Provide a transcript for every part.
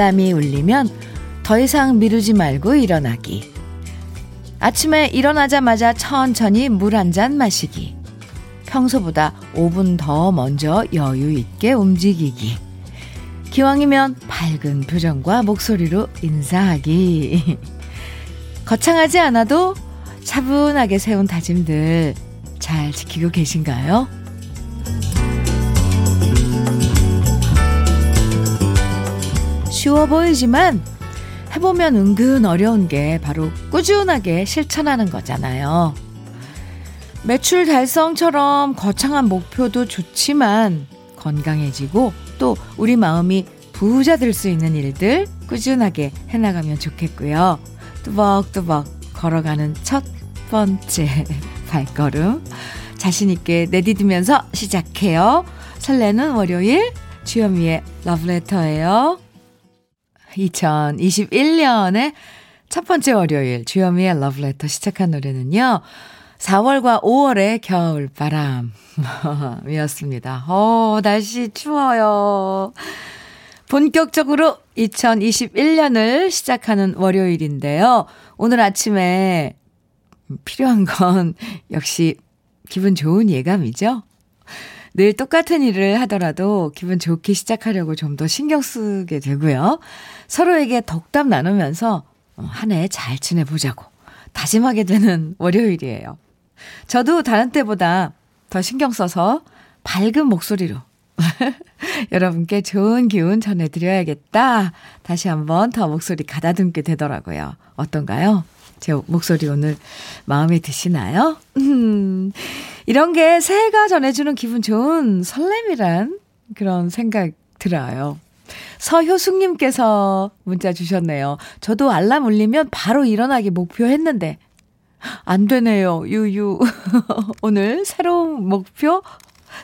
알람이 울리면 더 이상 미루지 말고 일어나기. 아침에 일어나자마자 천천히 물 한 잔 마시기. 평소보다 5분 더 먼저 여유 있게 움직이기. 기왕이면 밝은 표정과 목소리로 인사하기. 거창하지 않아도 차분하게 세운 다짐들 잘 지키고 계신가요? 쉬워 보이지만 해보면 은근 어려운 게 바로 꾸준하게 실천하는 거잖아요. 매출 달성처럼 거창한 목표도 좋지만 건강해지고 또 우리 마음이 부자 될 수 있는 일들 꾸준하게 해나가면 좋겠고요. 뚜벅뚜벅 걸어가는 첫 번째 발걸음 자신있게 내디디면서 시작해요. 설레는 월요일 주현미의 러브레터예요. 2021년의 첫 번째 월요일 주현미의 러브레터 시작한 노래는요. 4월과 5월의 겨울바람이었습니다. 어, 날씨 추워요. 본격적으로 2021년을 시작하는 월요일인데요. 오늘 아침에 필요한 건 역시 기분 좋은 예감이죠. 늘 똑같은 일을 하더라도 기분 좋게 시작하려고 좀 더 신경 쓰게 되고요. 서로에게 덕담 나누면서 한 해 잘 지내보자고 다짐하게 되는 월요일이에요. 저도 다른 때보다 더 신경 써서 밝은 목소리로 여러분께 좋은 기운 전해드려야겠다. 다시 한번 더 목소리 가다듬게 되더라고요. 어떤가요? 제 목소리 오늘 마음에 드시나요? 음, 이런 게 새해가 전해주는 기분 좋은 설렘이란 그런 생각 들어요. 서효숙님께서 문자 주셨네요. 저도 알람 울리면 바로 일어나기 목표했는데 안 되네요. 유유. 오늘 새로운 목표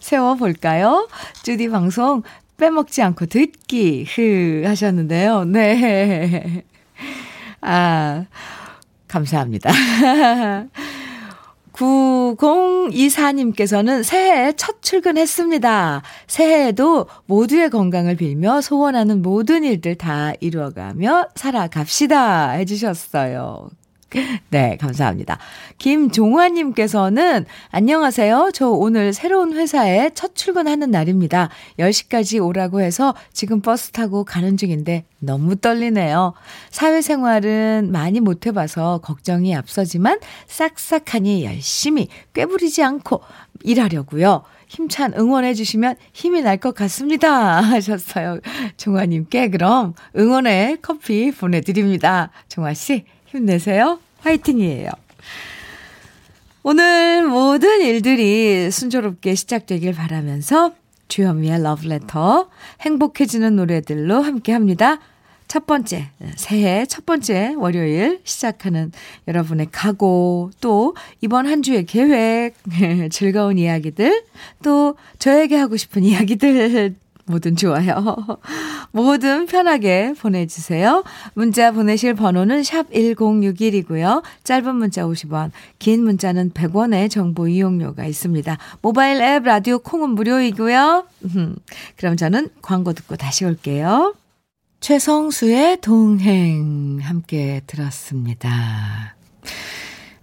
세워볼까요? 주디 방송 빼먹지 않고 듣기, 흐, 하셨는데요. 네. 아, 감사합니다. 9024님께서는 새해 첫 출근했습니다. 새해에도 모두의 건강을 빌며 소원하는 모든 일들 다 이루어가며 살아갑시다. 해주셨어요. 네, 감사합니다. 김종화님께서는 안녕하세요. 저 오늘 새로운 회사에 첫 출근하는 날입니다. 10시까지 오라고 해서 지금 버스 타고 가는 중인데 너무 떨리네요. 사회생활은 많이 못 해봐서 걱정이 앞서지만 싹싹하니 열심히 꾀부리지 않고 일하려고요. 힘찬 응원해 주시면 힘이 날 것 같습니다. 하셨어요. 종화님께 그럼 응원의 커피 보내드립니다. 종화씨, 힘내세요. 화이팅이에요. 오늘 모든 일들이 순조롭게 시작되길 바라면서 주현미의 러브레터 행복해지는 노래들로 함께 합니다. 첫 번째, 새해 첫 번째 월요일 시작하는 여러분의 각오, 또 이번 한 주의 계획, 즐거운 이야기들, 또 저에게 하고 싶은 이야기들 뭐든 좋아요. 뭐든 편하게 보내주세요. 문자 보내실 번호는 샵 1061이고요. 짧은 문자 50원, 긴 문자는 100원의 정보 이용료가 있습니다. 모바일 앱 라디오 콩은 무료이고요. 그럼 저는 광고 듣고 다시 올게요. 최성수의 동행 함께 들었습니다.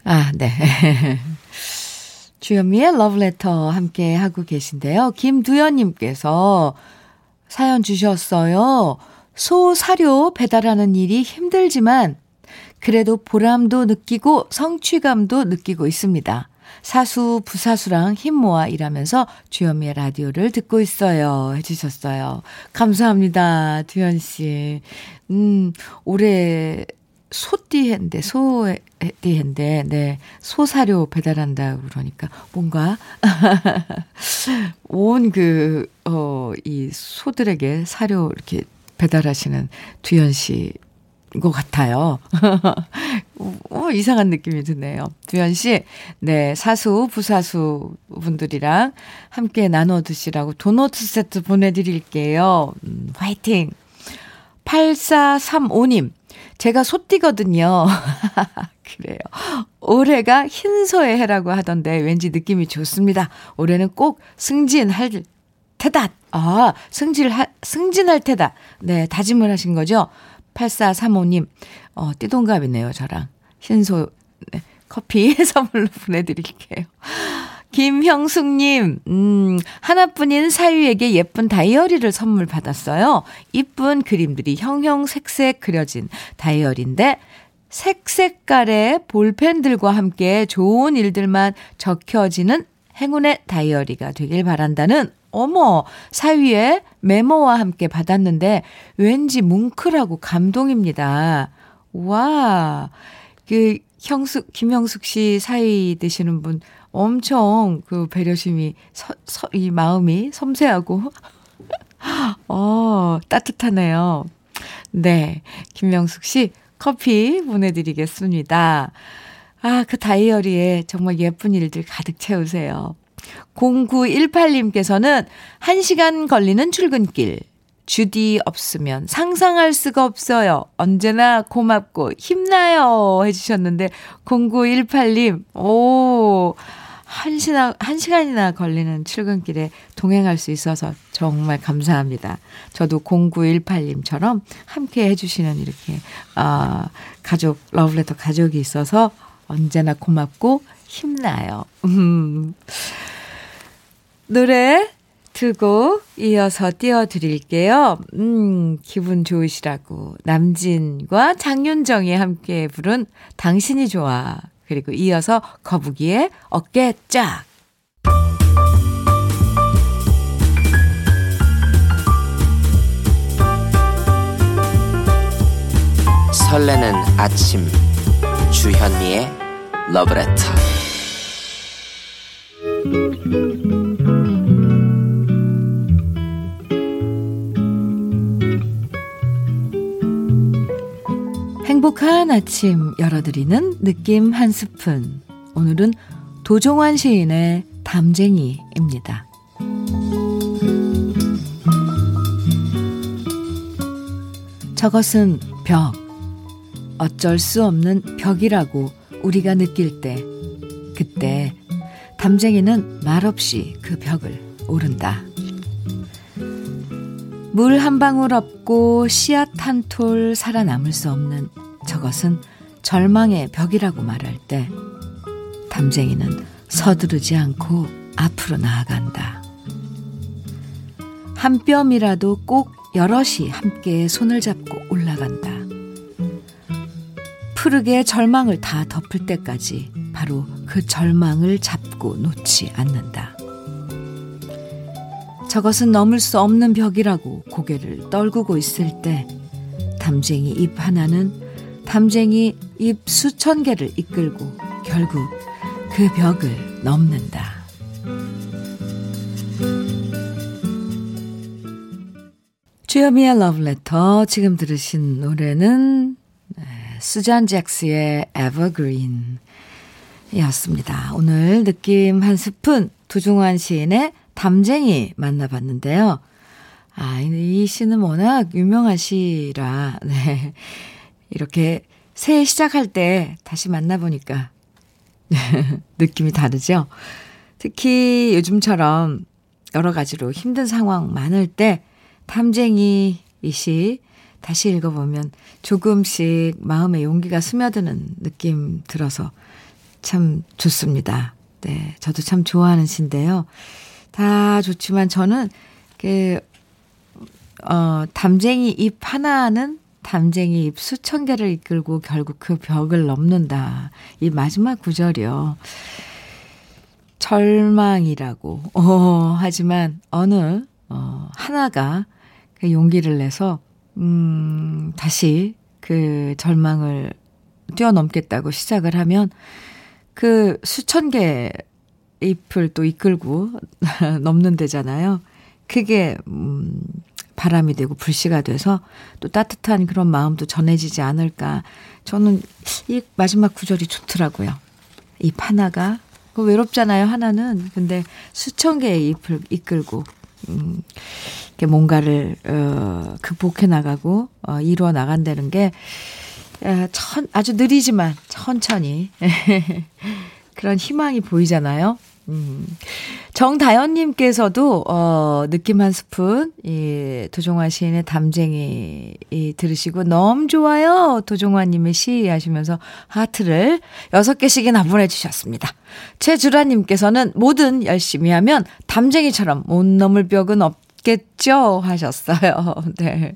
아, 네. 주현미의 러브레터 함께 하고 계신데요. 김두현님께서 사연 주셨어요. 소 사료 배달하는 일이 힘들지만 그래도 보람도 느끼고 성취감도 느끼고 있습니다. 사수, 부사수랑 힘 모아 일하면서 주현미의 라디오를 듣고 있어요. 해주셨어요. 감사합니다. 두현 씨. 음, 올해 소띠해인데, 소띠해인데, 네. 소사료 배달한다 그러니까 뭔가, 온 그, 어, 이 소들에게 사료 이렇게 배달하시는 두현 씨, 것 같아요. 어, 이상한 느낌이 드네요. 두현 씨, 네, 사수, 부사수 분들이랑 함께 나눠 드시라고 도넛 세트 보내드릴게요. 음, 화이팅! 8435님, 제가 소띠거든요. 그래요. 올해가 흰소의 해라고 하던데 왠지 느낌이 좋습니다. 올해는 꼭 승진할 테다. 아, 승질, 승진할 테다. 네, 다짐을 하신 거죠? 8435님, 어, 띠동갑이네요, 저랑. 신소, 네, 커피 선물로 보내드릴게요. 김형숙님, 음, 하나뿐인 사유에게 예쁜 다이어리를 선물 받았어요. 이쁜 그림들이 형형색색 그려진 다이어리인데, 색 색깔의 볼펜들과 함께 좋은 일들만 적혀지는 행운의 다이어리가 되길 바란다는 어머, 사위의 메모와 함께 받았는데 왠지 뭉클하고 감동입니다. 와, 그 형숙, 김형숙 씨 사위 되시는 분 엄청 그 배려심이, 서, 서, 이 마음이 섬세하고, 어, 따뜻하네요. 네. 김명숙 씨 커피 보내 드리겠습니다. 아, 그 다이어리에 정말 예쁜 일들 가득 채우세요. 0918님께서는 1시간 걸리는 출근길. 주디 없으면 상상할 수가 없어요. 언제나 고맙고 힘나요. 해주셨는데, 0918님, 오, 한 시나, 한 시간이나 걸리는 출근길에 동행할 수 있어서 정말 감사합니다. 저도 0918님처럼 함께 해주시는 이렇게, 아, 가족, 러브레터 가족이 있어서 언제나 고맙고 힘나요. 음. 노래 두고 이어서 띄워드릴게요. 음, 기분 좋으시라고 남진과 장윤정이 함께 부른 당신이 좋아. 그리고 이어서 거북이의 어깨 쫙. 설레는 아침 주현미의 러브레터 행복한 아침 열어드리는 느낌 한 스푼. 오늘은 도종환 시인의 담쟁이입니다. 저것은 벽. 어쩔 수 없는 벽이라고 우리가 느낄 때, 그때 담쟁이는 말없이 그 벽을 오른다. 물 한 방울 없고 씨앗 한 톨 살아남을 수 없는 저것은 절망의 벽이라고 말할 때, 담쟁이는 서두르지 않고 앞으로 나아간다. 한 뼘이라도 꼭 여럿이 함께 손을 잡고 올라간다. 푸르게 절망을 다 덮을 때까지 바로 그 절망을 잡고 놓지 않는다. 저것은 넘을 수 없는 벽이라고 고개를 떨구고 있을 때 담쟁이 잎 하나는 담쟁이 잎 수천 개를 이끌고 결국 그 벽을 넘는다. 주여미의 러브레터 지금 들으신 노래는 수잔 잭스의 Evergreen 이었습니다. 오늘 느낌 한 스푼 두중환 시인의 담쟁이 만나봤는데요. 아, 이 시는 워낙 유명한 시라, 네. 이렇게 새해 시작할 때 다시 만나보니까 느낌이 다르죠? 특히 요즘처럼 여러 가지로 힘든 상황 많을 때 탐쟁이 이 시 다시 읽어보면 조금씩 마음의 용기가 스며드는 느낌 들어서 참 좋습니다. 네. 저도 참 좋아하는 시인데요. 다 좋지만 저는 그, 어, 담쟁이 잎 하나는 담쟁이 잎 수천 개를 이끌고 결국 그 벽을 넘는다. 이 마지막 구절이요. 절망이라고. 어, 하지만 어느, 어, 하나가 그 용기를 내서, 음, 다시 그 절망을 뛰어넘겠다고 시작을 하면 그 수천 개 잎을 또 이끌고 넘는 데잖아요. 그게, 음, 바람이 되고 불씨가 돼서 또 따뜻한 그런 마음도 전해지지 않을까. 저는 이 마지막 구절이 좋더라고요. 잎 하나가 그 외롭잖아요, 하나는. 근데 수천 개의 잎을 이끌고 음, 이렇게 뭔가를 어, 극복해 나가고 어, 이루어 나간다는 게 에, 천, 아주 느리지만 천천히 그런 희망이 보이잖아요. 음. 정다연님께서도, 어, 느낌 한 스푼, 이, 도종환 시인의 담쟁이, 이, 들으시고, 너무 좋아요. 도종환님의 시 하시면서 하트를 6개씩이나 보내주셨습니다. 최주라님께서는 뭐든 열심히 하면 담쟁이처럼 못 넘을 벽은 없겠죠? 하셨어요. 네.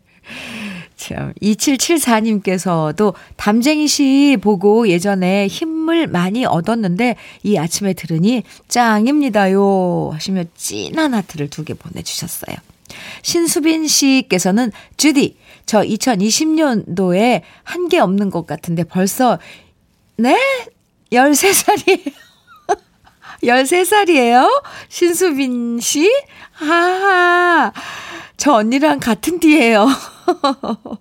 참, 2774님께서도 담쟁이 씨 보고 예전에 힘 을 많이 얻었는데 이 아침에 들으니 짱입니다요. 하시며 찐한 하트를 두 개 보내주셨어요. 신수빈 씨께서는 주디, 저 2020년도에 한게 없는 것 같은데 벌써, 네? 13살이에요. 13살이에요? 신수빈 씨? 하하. 저 언니랑 같은 띠예요.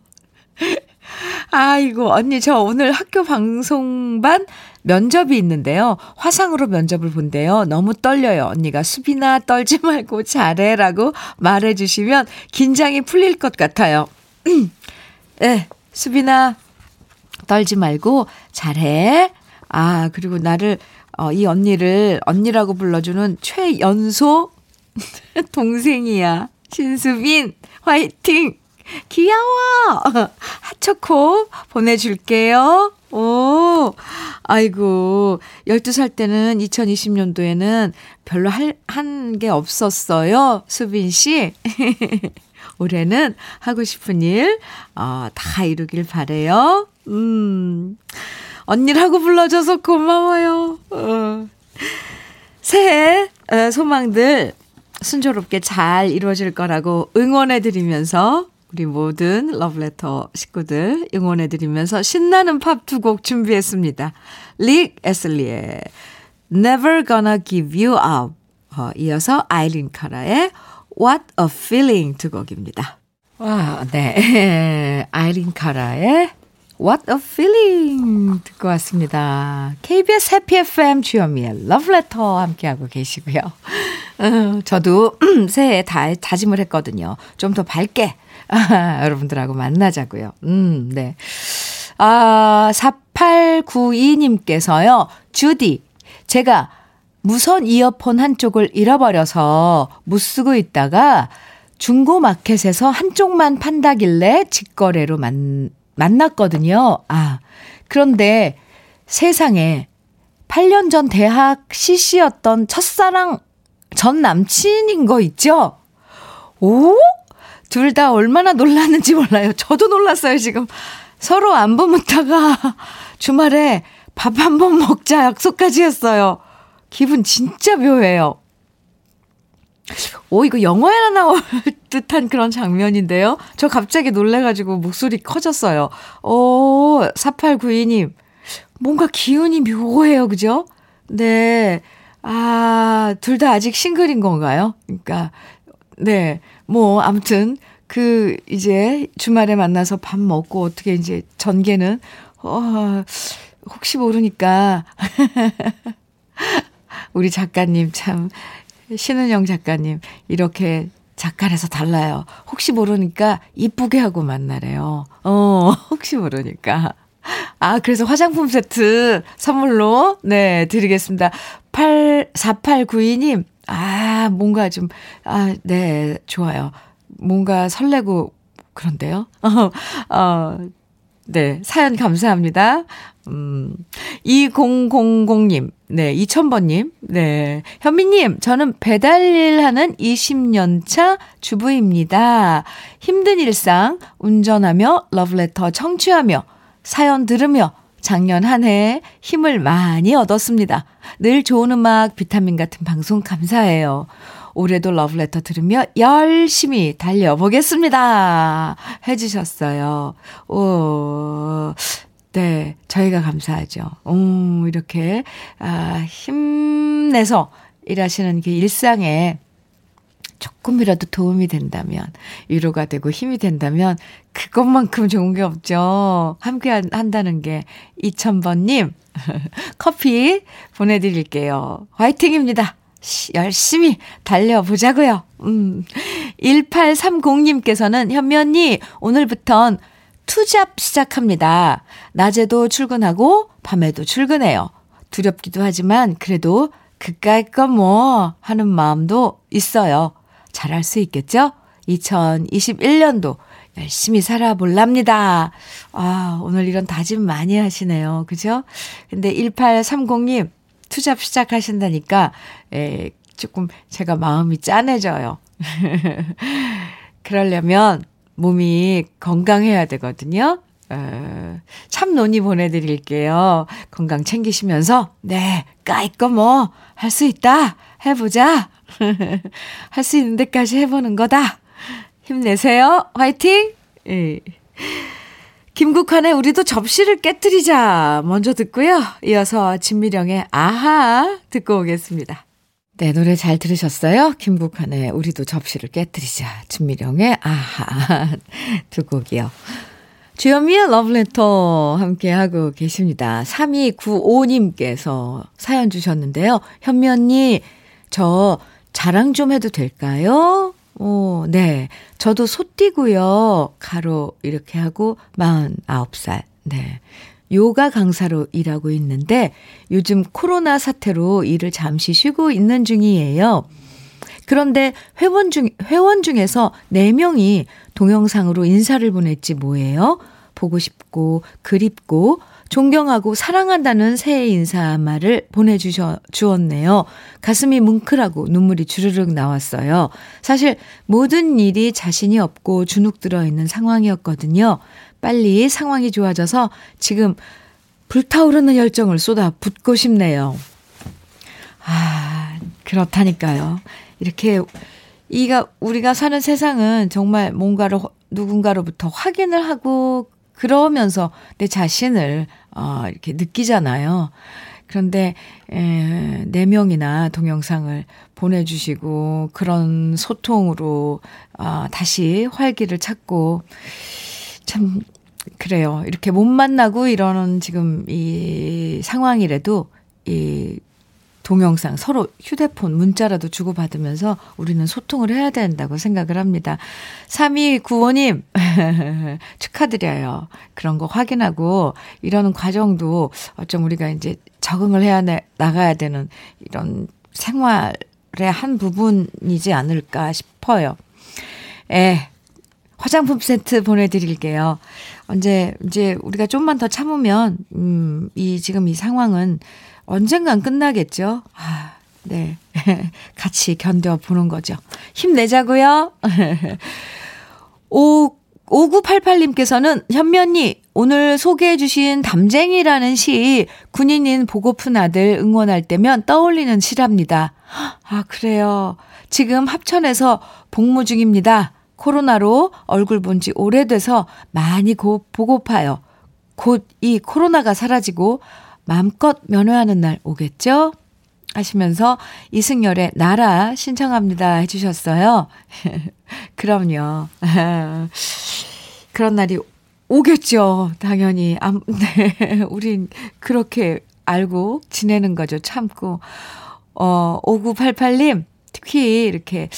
아이고, 언니, 저 오늘 학교 방송반 면접이 있는데요. 화상으로 면접을 본대요. 너무 떨려요. 언니가 수비나 떨지 말고 잘해라고 말해주시면 긴장이 풀릴 것 같아요. 네, 수비나 떨지 말고 잘해. 아, 그리고 나를, 어, 이 언니를 언니라고 불러주는 최연소 동생이야. 신수빈, 화이팅! 귀여워! 핫초코 보내줄게요. 오, 아이고, 12살 때는 2020년도에는 별로 할, 한 게 없었어요. 수빈 씨. 올해는 하고 싶은 일, 어, 다 이루길 바래요 음, 언니라고 불러줘서 고마워요. 어. 새해 소망들 순조롭게 잘 이루어질 거라고 응원해드리면서 우리 모든 러브레터 식구들 응원해드리면서 신나는 팝 두 곡 준비했습니다. 릭 에슬리의 Never Gonna Give You Up 어, 이어서 아이린 카라의 What a Feeling 두 곡입니다. 와, 네. 아이린 카라의 What a Feeling 듣고 왔습니다. KBS 해피 FM 주현미의 러브레터 함께하고 계시고요. 어, 저도 새해에 다, 다짐을 했거든요. 좀 더 밝게 아, 여러분들하고 만나자고요. 음, 네. 아, 4892님께서요. 주디, 제가 무선 이어폰 한쪽을 잃어버려서 못 쓰고 있다가 중고 마켓에서 한쪽만 판다길래 직거래로 만, 만났거든요. 아, 그런데 세상에 8년 전 대학 CC였던 첫사랑 전 남친인 거 있죠? 오? 둘 다 얼마나 놀랐는지 몰라요. 저도 놀랐어요, 지금. 서로 안부 묻다가 주말에 밥 한 번 먹자 약속까지 했어요. 기분 진짜 묘해요. 오, 이거 영화에나 나올 듯한 그런 장면인데요. 저 갑자기 놀래가지고 목소리 커졌어요. 오, 4892님. 뭔가 기운이 묘해요, 그죠? 네. 아, 둘 다 아직 싱글인 건가요? 그러니까, 네. 뭐, 아무튼, 그, 이제 주말에 만나서 밥 먹고 어떻게 이제 전개는, 어, 혹시 모르니까. 우리 작가님 참, 신은영 작가님, 이렇게 작가라서 달라요. 혹시 모르니까 이쁘게 하고 만나래요. 어, 혹시 모르니까. 아, 그래서 화장품 세트 선물로, 네, 드리겠습니다. 8, 4892님, 아, 뭔가 좀, 아, 네, 좋아요. 뭔가 설레고 그런데요. 어, 어, 네, 사연 감사합니다. 음, 2000님, 네, 2000번님, 네. 현미님, 저는 배달 일 하는 20년차 주부입니다. 힘든 일상, 운전하며, 러브레터 청취하며, 사연 들으며, 작년 한 해 힘을 많이 얻었습니다. 늘 좋은 음악, 비타민 같은 방송 감사해요. 올해도 러브레터 들으며 열심히 달려보겠습니다. 해주셨어요. 오, 네, 저희가 감사하죠. 오, 이렇게, 아, 힘내서 일하시는 그 일상에 조금이라도 도움이 된다면, 위로가 되고 힘이 된다면, 그것만큼 좋은 게 없죠. 함께 한다는 게, 2000번님, 커피 보내드릴게요. 화이팅입니다. 열심히 달려보자고요. 음. 1830님께서는 현미 언니, 오늘부턴 투잡 시작합니다. 낮에도 출근하고 밤에도 출근해요. 두렵기도 하지만 그래도 그까이 거뭐 하는 마음도 있어요. 잘할 수 있겠죠? 2021년도 열심히 살아볼랍니다. 아, 오늘 이런 다짐 많이 하시네요. 그죠? 근데 1830님, 투잡 시작하신다니까, 에, 조금 제가 마음이 짠해져요. 그러려면 몸이 건강해야 되거든요. 어, 참 논의 보내드릴게요. 건강 챙기시면서, 네, 까이꺼 뭐, 할 수 있다. 해보자. 할 수 있는 데까지 해보는 거다. 힘내세요. 화이팅! 예. 김국환의 우리도 접시를 깨뜨리자. 먼저 듣고요. 이어서 진미령의 아하 듣고 오겠습니다. 네, 노래 잘 들으셨어요? 김국환의 우리도 접시를 깨뜨리자. 진미령의 아하 두 곡이요. 주현미의 러브레터 함께하고 계십니다. 3295님께서 사연 주셨는데요. 현미 언니, 저 자랑 좀 해도 될까요? 오, 네. 저도 소띠고요. 가로 이렇게 하고 49살. 네. 요가 강사로 일하고 있는데 요즘 코로나 사태로 일을 잠시 쉬고 있는 중이에요. 그런데 회원 중, 회원 중에서 4명이 동영상으로 인사를 보냈지 뭐예요? 보고 싶고, 그립고, 존경하고 사랑한다는 새해 인사말을 보내주셨, 주었네요. 가슴이 뭉클하고 눈물이 주르륵 나왔어요. 사실 모든 일이 자신이 없고 주눅 들어 있는 상황이었거든요. 빨리 상황이 좋아져서 지금 불타오르는 열정을 쏟아 붓고 싶네요. 아, 그렇다니까요. 이렇게 이가 우리가 사는 세상은 정말 뭔가를 누군가로부터 확인을 하고 그러면서 내 자신을 어 이렇게 느끼잖아요. 그런데 에, 4명이나 동영상을 보내주시고 그런 소통으로 아, 다시 활기를 찾고 참 그래요. 이렇게 못 만나고 이러는 지금 이 상황이라도 이 동영상 서로 휴대폰 문자라도 주고받으면서 우리는 소통을 해야 된다고 생각을 합니다. 3295님 축하드려요. 그런 거 확인하고 이러는 과정도 어쩜 우리가 이제 적응을 해야 나가야 되는 이런 생활의 한 부분이지 않을까 싶어요. 에, 화장품 세트 보내드릴게요. 언제, 이제 우리가 좀만 더 참으면, 음, 이, 지금 이 상황은 언젠간 끝나겠죠? 아, 네. 같이 견뎌보는 거죠. 힘내자고요. 5, 5988님께서는 현면이 오늘 소개해 주신 담쟁이라는 시 군인인 보고픈 아들 응원할 때면 떠올리는 시랍니다. 아, 그래요. 지금 합천에서 복무 중입니다. 코로나로 얼굴 본 지 오래돼서 많이 고, 보고파요. 곧 이 코로나가 사라지고 마음껏 면회하는 날 오겠죠? 하시면서 이승열의 나라 신청합니다 해주셨어요. 그럼요. 그런 날이 오겠죠. 당연히. 아, 네. 우린 그렇게 알고 지내는 거죠. 참고. 어, 5988님, 특히 이렇게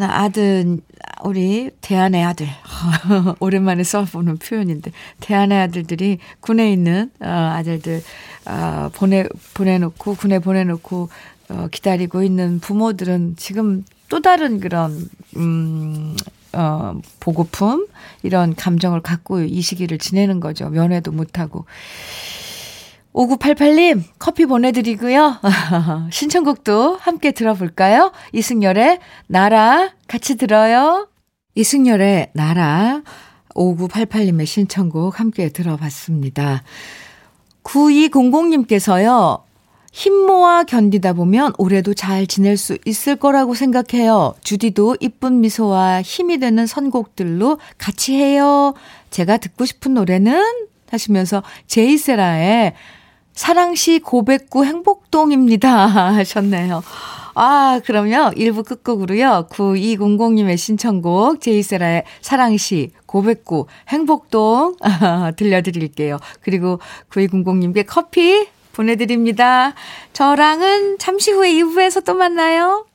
아들, 우리 대안의 아들. 오랜만에 써보는 표현인데, 대안의 아들들이 군에 있는 어, 아들들, 어, 보내, 보내놓고, 군에 보내놓고, 어, 기다리고 있는 부모들은 지금 또 다른 그런, 음, 어, 보고품, 이런 감정을 갖고 이 시기를 지내는 거죠. 면회도 못하고. 5988님, 커피 보내드리고요. 신청곡도 함께 들어볼까요? 이승열의 나라 같이 들어요. 이승열의 나라 5988님의 신청곡 함께 들어봤습니다. 9200님께서요. 힘 모아 견디다 보면 올해도 잘 지낼 수 있을 거라고 생각해요. 주디도 이쁜 미소와 힘이 되는 선곡들로 같이 해요. 제가 듣고 싶은 노래는 하시면서 제이세라의 사랑시 고백구 행복동입니다. 하셨네요. 아, 그럼요. 1부 끝곡으로요. 9200님의 신청곡 제이세라의 사랑시 고백구 행복동 들려드릴게요. 그리고 9200님께 커피 보내드립니다. 저랑은 잠시 후에 2부에서 또 만나요.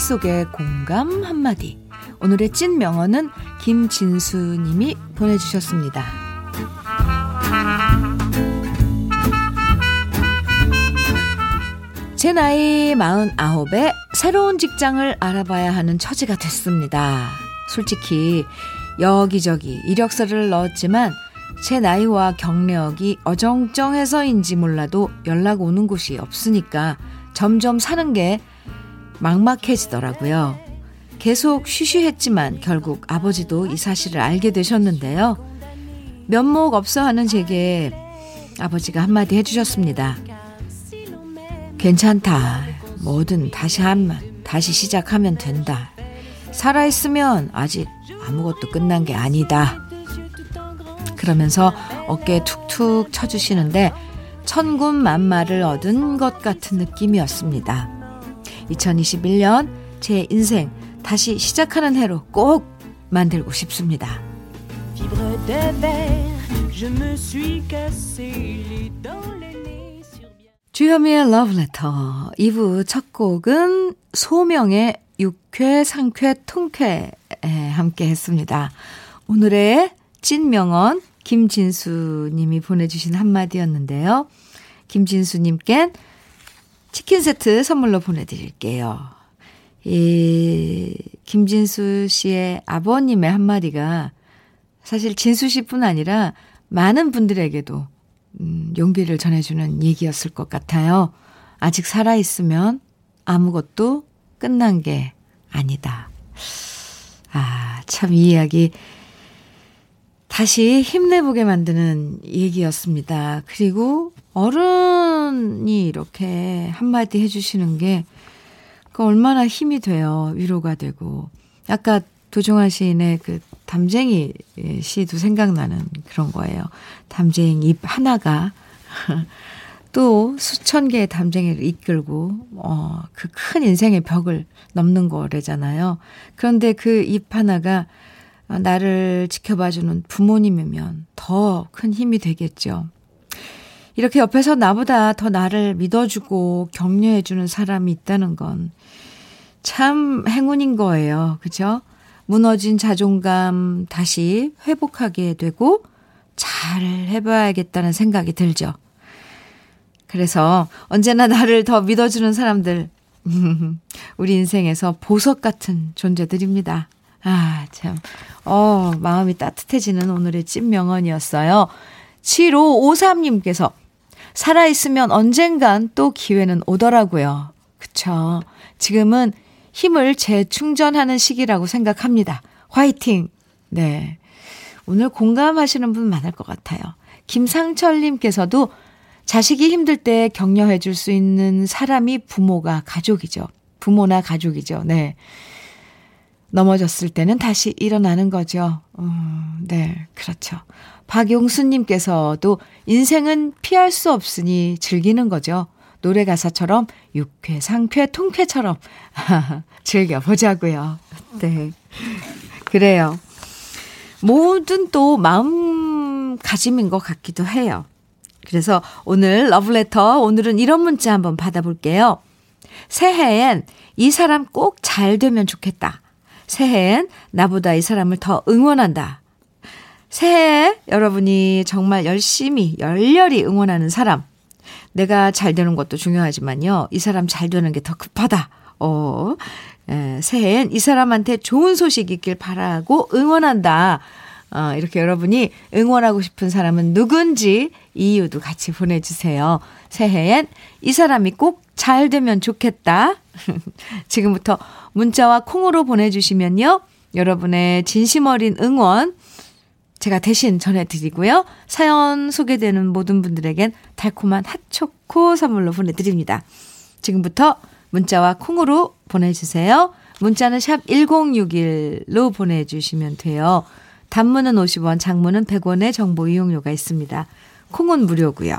속의 공감 한마디. 오늘의 찐 명언은 김진수 님이 보내주셨습니다. 제 나이 49에 새로운 직장을 알아봐야 하는 처지가 됐습니다. 솔직히 여기저기 이력서를 넣었지만 제 나이와 경력이 어정쩡해서인지 몰라도 연락 오는 곳이 없으니까 점점 사는 게 막막해지더라고요. 계속 쉬쉬했지만 결국 아버지도 이 사실을 알게 되셨는데요. 면목 없어 하는 제게 아버지가 한마디 해주셨습니다. 괜찮다. 뭐든 다시 하면, 다시 시작하면 된다. 살아있으면 아직 아무것도 끝난 게 아니다. 그러면서 어깨에 툭툭 쳐주시는데 천군만마를 얻은 것 같은 느낌이었습니다. 2021년 제 인생 다시 시작하는 해로 꼭 만들고 싶습니다. 주현미의 러브레터 2부 첫 곡은 소명의 6회, 상쾌, 통쾌 함께 했습니다. 오늘의 찐명언 김진수 님이 보내주신 한마디였는데요. 김진수 님께 치킨 세트 선물로 보내드릴게요. 이, 김진수 씨의 아버님의 한마디가 사실 진수 씨뿐 아니라 많은 분들에게도 음, 용기를 전해주는 얘기였을 것 같아요. 아직 살아있으면 아무것도 끝난 게 아니다. 아, 참 이 이야기 다시 힘내보게 만드는 얘기였습니다. 그리고 어른이 이렇게 한마디 해주시는 게그 얼마나 힘이 돼요. 위로가 되고. 아까 도종환 시인의 그 담쟁이 시도 생각나는 그런 거예요. 담쟁이 잎 하나가 또 수천 개의 담쟁이를 이끌고 어, 그 큰 인생의 벽을 넘는 거래잖아요. 그런데 그 잎 하나가 나를 지켜봐주는 부모님이면 더 큰 힘이 되겠죠. 이렇게 옆에서 나보다 더 나를 믿어주고 격려해주는 사람이 있다는 건 참 행운인 거예요. 그죠? 무너진 자존감 다시 회복하게 되고 잘 해봐야겠다는 생각이 들죠. 그래서 언제나 나를 더 믿어주는 사람들, 우리 인생에서 보석 같은 존재들입니다. 아, 참. 어, 마음이 따뜻해지는 오늘의 찐명언이었어요. 7553님께서 살아있으면 언젠간 또 기회는 오더라고요. 그쵸. 지금은 힘을 재충전하는 시기라고 생각합니다. 화이팅! 네. 오늘 공감하시는 분 많을 것 같아요. 김상철님께서도 자식이 힘들 때 격려해 줄 수 있는 사람이 부모가 가족이죠. 부모나 가족이죠. 네. 넘어졌을 때는 다시 일어나는 거죠. 음, 네, 그렇죠. 박용수님께서도 인생은 피할 수 없으니 즐기는 거죠. 노래 가사처럼 육회, 상쾌, 통쾌처럼 즐겨보자고요. 네. 그래요. 모든 또 마음가짐인 것 같기도 해요. 그래서 오늘 러브레터, 오늘은 이런 문자 한번 받아볼게요. 새해엔 이 사람 꼭 잘 되면 좋겠다. 새해엔 나보다 이 사람을 더 응원한다. 새해 여러분이 정말 열심히, 열렬히 응원하는 사람. 내가 잘 되는 것도 중요하지만요. 이 사람 잘 되는 게 더 급하다. 어, 에, 새해엔 이 사람한테 좋은 소식 있길 바라고 응원한다. 어, 이렇게 여러분이 응원하고 싶은 사람은 누군지 이유도 같이 보내주세요. 새해엔 이 사람이 꼭 잘 되면 좋겠다. 지금부터 문자와 콩으로 보내주시면요. 여러분의 진심 어린 응원 제가 대신 전해드리고요. 사연 소개되는 모든 분들에겐 달콤한 핫초코 선물로 보내드립니다. 지금부터 문자와 콩으로 보내주세요. 문자는 샵 1061로 보내주시면 돼요. 단문은 50원, 장문은 100원의 정보 이용료가 있습니다. 콩은 무료고요.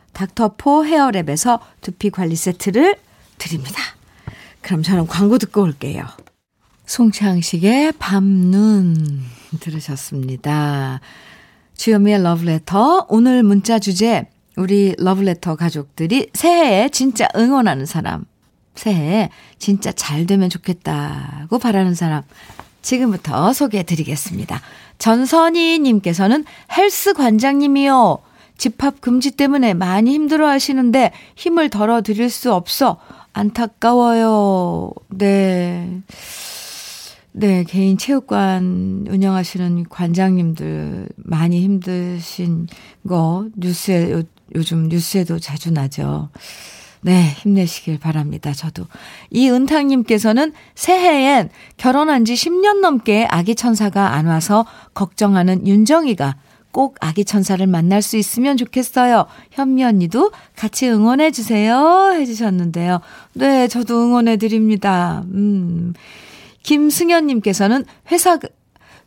닥터포 헤어랩에서 두피 관리 세트를 드립니다. 그럼 저는 광고 듣고 올게요. 송창식의 밤눈 들으셨습니다. 주현미의 러브레터 오늘 문자 주제 우리 러브레터 가족들이 새해에 진짜 응원하는 사람 새해에 진짜 잘 되면 좋겠다고 바라는 사람 지금부터 소개해 드리겠습니다. 전선희 님께서는 헬스 관장님이요. 집합 금지 때문에 많이 힘들어 하시는데 힘을 덜어 드릴 수 없어 안타까워요. 네. 네, 개인 체육관 운영하시는 관장님들 많이 힘드신 거 뉴스에 요, 요즘 뉴스에도 자주 나죠. 네, 힘내시길 바랍니다. 저도. 이은탕님께서는 새해엔 결혼한 지 10년 넘게 아기 천사가 안 와서 걱정하는 윤정이가 꼭 아기 천사를 만날 수 있으면 좋겠어요. 현미 언니도 같이 응원해 주세요. 해주셨는데요. 네, 저도 응원해 드립니다. 음. 김승현님께서는 회사,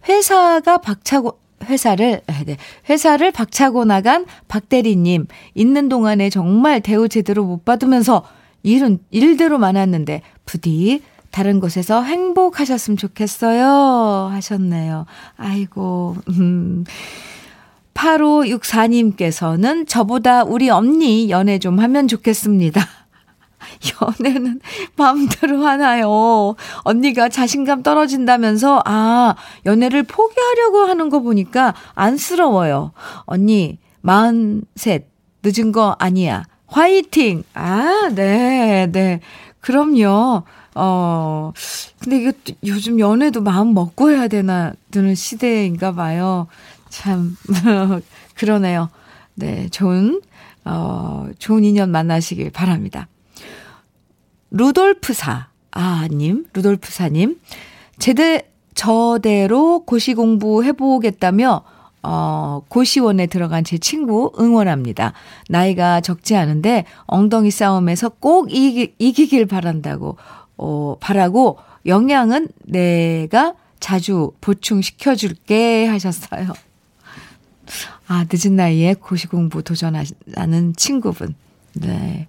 회사가 박차고, 회사를, 아, 네, 회사를 박차고 나간 박대리님, 있는 동안에 정말 대우 제대로 못 받으면서 일은 일대로 많았는데, 부디 다른 곳에서 행복하셨으면 좋겠어요. 하셨네요. 아이고, 음. 8564님께서는 저보다 우리 언니 연애 좀 하면 좋겠습니다. 연애는 마음대로 하나요? 언니가 자신감 떨어진다면서, 아, 연애를 포기하려고 하는 거 보니까 안쓰러워요. 언니, 43, 늦은 거 아니야. 화이팅! 아, 네, 네. 그럼요. 어, 근데 이게 요즘 연애도 마음 먹고 해야 되나, 드는 시대인가 봐요. 참, 그러네요. 네, 좋은, 어, 좋은 인연 만나시길 바랍니다. 루돌프사, 아, 님, 루돌프사님. 제대, 저대로 고시 공부 해보겠다며, 어, 고시원에 들어간 제 친구 응원합니다. 나이가 적지 않은데 엉덩이 싸움에서 꼭 이기, 이기길 바란다고, 어, 바라고 영양은 내가 자주 보충시켜줄게 하셨어요. 아, 늦은 나이에 고시 공부 도전하는 친구분. 네.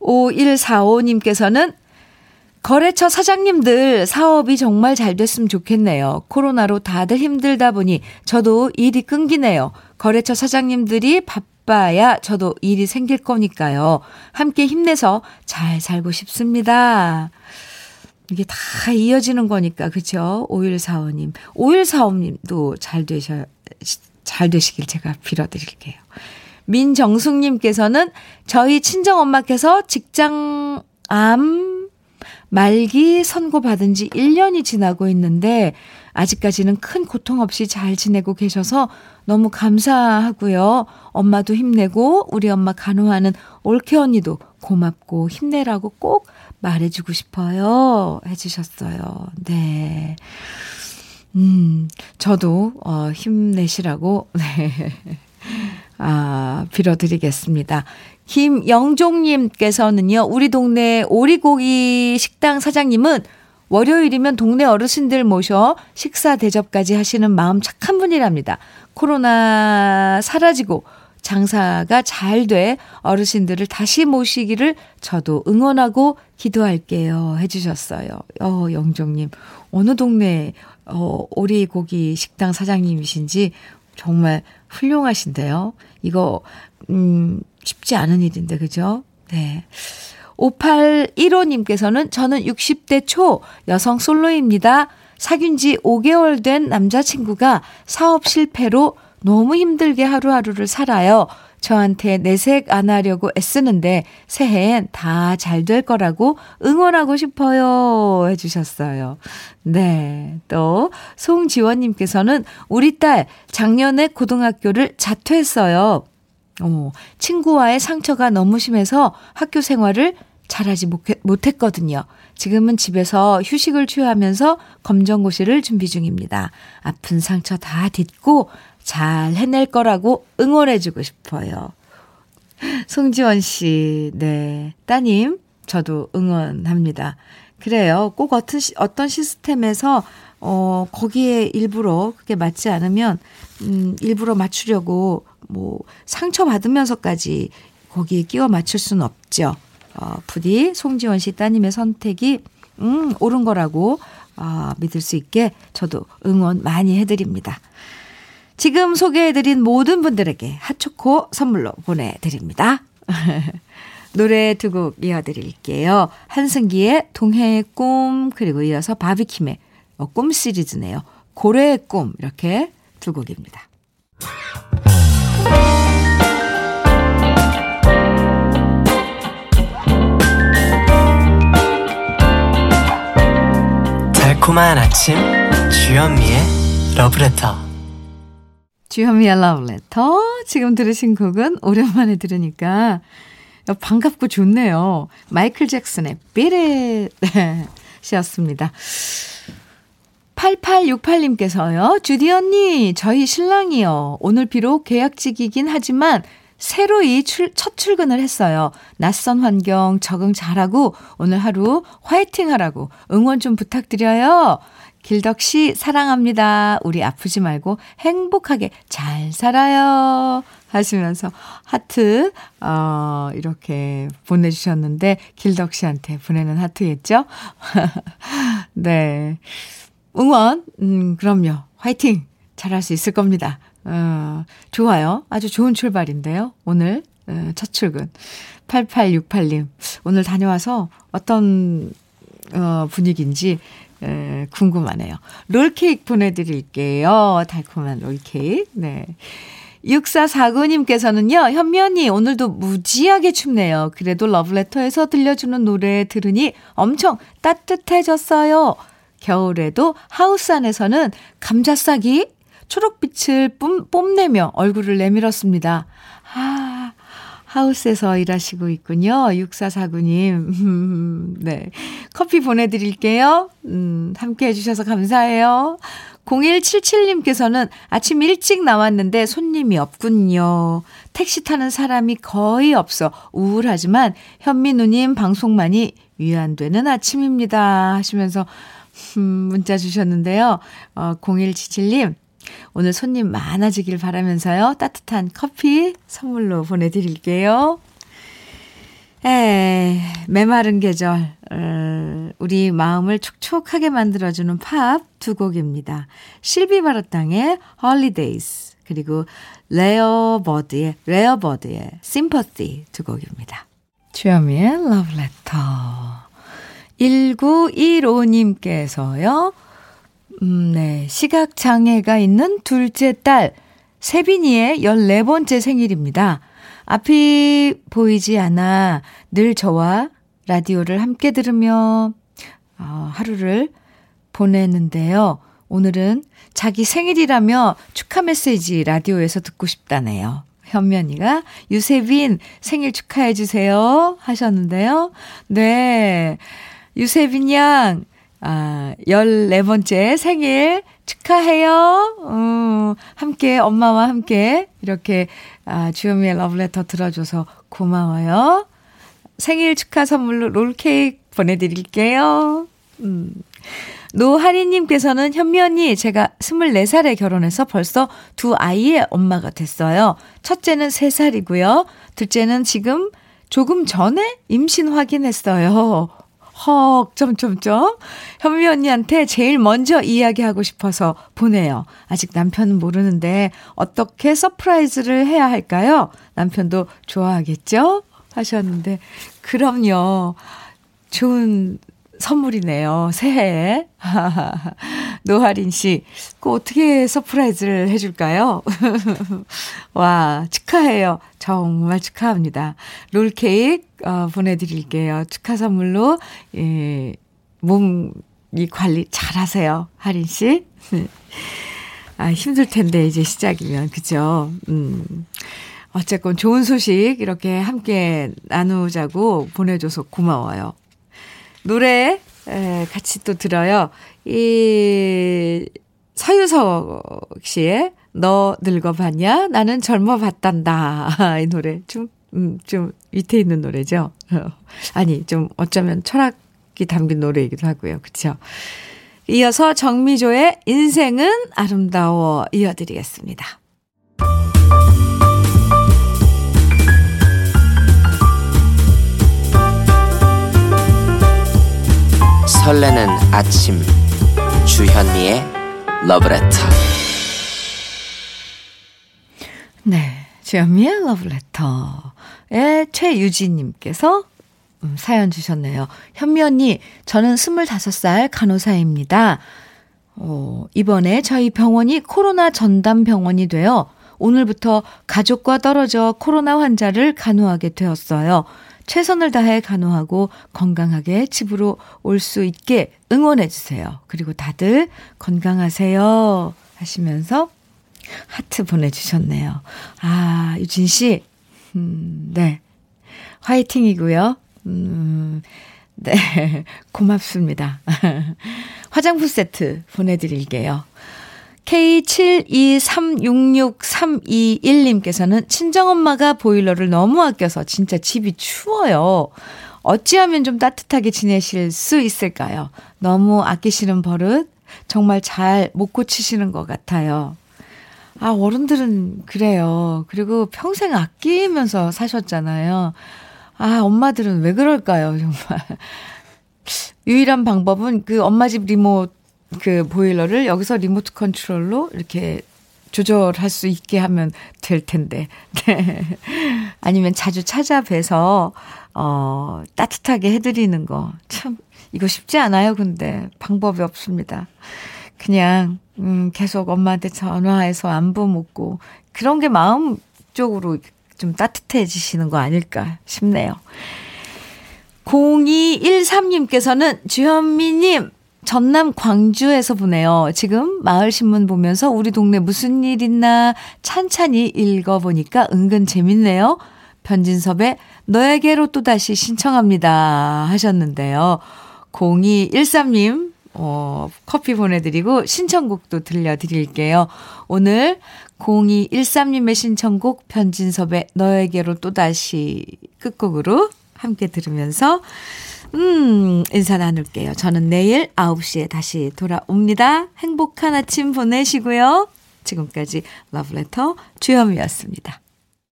5145님께서는 거래처 사장님들 사업이 정말 잘 됐으면 좋겠네요. 코로나로 다들 힘들다 보니 저도 일이 끊기네요. 거래처 사장님들이 바빠야 저도 일이 생길 거니까요. 함께 힘내서 잘 살고 싶습니다. 이게 다 이어지는 거니까, 그죠? 5145님. 5145님도 잘 되셔, 잘 되시길 제가 빌어드릴게요. 민정숙님께서는 저희 친정엄마께서 직장암 말기 선고받은 지 1년이 지나고 있는데 아직까지는 큰 고통 없이 잘 지내고 계셔서 너무 감사하고요. 엄마도 힘내고 우리 엄마 간호하는 올케 언니도 고맙고 힘내라고 꼭 말해주고 싶어요. 해주셨어요. 네. 음, 저도, 어, 힘내시라고, 네. 아, 빌어드리겠습니다. 김영종님께서는요, 우리 동네 오리고기 식당 사장님은 월요일이면 동네 어르신들 모셔 식사 대접까지 하시는 마음 착한 분이랍니다. 코로나 사라지고 장사가 잘 돼 어르신들을 다시 모시기를 저도 응원하고 기도할게요. 해주셨어요. 어, 영종님. 어느 동네, 어, 오리고기 식당 사장님이신지 정말 훌륭하신데요. 이거, 음, 쉽지 않은 일인데, 그죠? 네. 5815님께서는 저는 60대 초 여성 솔로입니다. 사귄 지 5개월 된 남자친구가 사업 실패로 너무 힘들게 하루하루를 살아요. 저한테 내색 안 하려고 애쓰는데 새해엔 다 잘 될 거라고 응원하고 싶어요. 해주셨어요. 네. 또, 송지원님께서는 우리 딸 작년에 고등학교를 자퇴했어요. 어, 친구와의 상처가 너무 심해서 학교 생활을 잘하지 못했거든요. 지금은 집에서 휴식을 취하면서 검정고시를 준비 중입니다. 아픈 상처 다 딛고 잘 해낼 거라고 응원해주고 싶어요. 송지원 씨, 네. 따님, 저도 응원합니다. 그래요. 꼭 어떤, 어떤 시스템에서, 어, 거기에 일부러 그게 맞지 않으면, 음, 일부러 맞추려고, 뭐, 상처받으면서까지 거기에 끼워 맞출 수는 없죠. 어, 부디 송지원 씨 따님의 선택이, 음, 옳은 거라고, 아, 믿을 수 있게 저도 응원 많이 해드립니다. 지금 소개해드린 모든 분들에게 핫초코 선물로 보내드립니다. 노래 두 곡 이어드릴게요. 한승기의 동해의 꿈, 그리고 이어서 바비킴의 어, 꿈 시리즈네요. 고래의 꿈, 이렇게 두 곡입니다. 달콤한 아침, 주현미의 러브레터. 주현미의 러브레터. 지금 들으신 곡은 오랜만에 들으니까 반갑고 좋네요. 마이클 잭슨의 비릿 이었습니다. 8868님께서요. 주디 언니, 저희 신랑이요. 오늘 비록 계약직이긴 하지만 새로이 출, 첫 출근을 했어요. 낯선 환경 적응 잘하고 오늘 하루 화이팅 하라고 응원 좀 부탁드려요. 길덕 씨 사랑합니다. 우리 아프지 말고 행복하게 잘 살아요. 하시면서 하트 어 이렇게 보내 주셨는데 길덕 씨한테 보내는 하트겠죠? 네. 응원 음 그럼요. 화이팅. 잘할 수 있을 겁니다. 어, 좋아요. 아주 좋은 출발인데요. 오늘 어, 첫 출근. 8868님. 오늘 다녀와서 어떤 어, 분위기인지 에, 궁금하네요. 롤케이크 보내드릴게요. 달콤한 롤케이크. 네. 6449님께서는요, 현미 언니, 오늘도 무지하게 춥네요. 그래도 러브레터에서 들려주는 노래 들으니 엄청 따뜻해졌어요. 겨울에도 하우스 안에서는 감자 싹이 초록빛을 뽐, 뽐내며 얼굴을 내밀었습니다. 아, 하우스에서 일하시고 있군요. 6449님. 네. 커피 보내드릴게요. 음, 함께 해주셔서 감사해요. 0177님께서는 아침 일찍 나왔는데 손님이 없군요. 택시 타는 사람이 거의 없어 우울하지만 현미 누님 방송만이 위안되는 아침입니다. 하시면서 음, 문자 주셨는데요. 어, 0177님, 오늘 손님 많아지길 바라면서요. 따뜻한 커피 선물로 보내드릴게요. 에, 메마른 계절, 어, 우리 마음을 촉촉하게 만들어주는 팝 두 곡입니다. 실비 바라땅의 Holidays, 그리고 레어버드의, 레어버드의 Sympathy 두 곡입니다. 주현미의 Love Letter. 1915님께서요, 음, 네. 시각장애가 있는 둘째 딸, 세빈이의 14번째 생일입니다. 앞이 보이지 않아 늘 저와 라디오를 함께 들으며 어, 하루를 보내는데요. 오늘은 자기 생일이라며 축하 메시지 라디오에서 듣고 싶다네요. 현면이가 유세빈 생일 축하해 주세요 하셨는데요. 네. 유세빈 양, 아, 14번째 생일 축하해요. 음, 함께, 엄마와 함께 이렇게, 아, 주현미의 러브레터 들어줘서 고마워요. 생일 축하 선물로 롤케이크 보내드릴게요. 음. 노하리님께서는 현미 언니, 제가 24살에 결혼해서 벌써 두 아이의 엄마가 됐어요. 첫째는 3살이고요. 둘째는 지금 조금 전에 임신 확인했어요. 헉, 점점점. 현미 언니한테 제일 먼저 이야기하고 싶어서 보내요. 아직 남편은 모르는데 어떻게 surprise를 해야 할까요? 남편도 좋아하겠죠? 하셨는데, 그럼요. 좋은 선물이네요. 새해에. 노하린 씨, 그 어떻게 surprise를 해줄까요? 와, 축하해요. 정말 축하합니다. 롤케이크, 어, 보내드릴게요. 축하 선물로, 예, 몸, 이 관리 잘 하세요. 하린 씨. 아, 힘들 텐데, 이제 시작이면. 그죠? 음. 어쨌건 좋은 소식 이렇게 함께 나누자고 보내줘서 고마워요. 노래 에, 같이 또 들어요. 이 서유석 씨의 너 늙어봤냐? 나는 젊어봤단다. 이 노래 좀, 음, 좀 위태 있는 노래죠. 아니, 좀 어쩌면 철학 추억이 담긴 노래이기도 하고요. 그쵸? 이어서 정미조의 인생은 아름다워 이어드리겠습니다. 설레는 아침 주현미의 러브레터 네. 주현미의 러브레터의 최유진님께서 음, 사연 주셨네요. 현미 언니, 저는 25살 간호사입니다. 어, 이번에 저희 병원이 코로나 전담 병원이 되어 오늘부터 가족과 떨어져 코로나 환자를 간호하게 되었어요. 최선을 다해 간호하고 건강하게 집으로 올 수 있게 응원해 주세요. 그리고 다들 건강하세요. 하시면서 하트 보내 주셨네요. 아, 유진 씨. 음, 네. 화이팅이고요. 음, 네. 고맙습니다. 화장품 세트 보내 드릴게요. K72366321님께서는 친정엄마가 보일러를 너무 아껴서 진짜 집이 추워요. 어찌하면 좀 따뜻하게 지내실 수 있을까요? 너무 아끼시는 버릇 정말 잘 못 고치시는 것 같아요. 아, 어른들은 그래요. 그리고 평생 아끼면서 사셨잖아요. 아, 엄마들은 왜 그럴까요, 정말. 유일한 방법은 그 엄마 집 리모트 그 보일러를 여기서 리모트 컨트롤로 이렇게 조절할 수 있게 하면 될 텐데. 네. 아니면 자주 찾아뵈서, 어, 따뜻하게 해드리는 거. 참, 이거 쉽지 않아요, 근데. 방법이 없습니다. 그냥, 음, 계속 엄마한테 전화해서 안부 묻고, 그런 게 마음 쪽으로 좀 따뜻해지시는 거 아닐까 싶네요. 0213님께서는 주현미님, 전남 광주에서 보내요. 지금 마을신문 보면서 우리 동네 무슨 일 있나 찬찬히 읽어보니까 은근 재밌네요. 변진섭의 너에게로 또다시 신청합니다. 하셨는데요. 0213님, 어, 커피 보내드리고 신청곡도 들려드릴게요. 오늘 0213님의 신청곡 변진섭의 너에게로 또다시 끝곡으로 함께 들으면서 음, 인사 나눌게요. 저는 내일 9시에 다시 돌아옵니다. 행복한 아침 보내시고요. 지금까지 러브레터 주현미였습니다.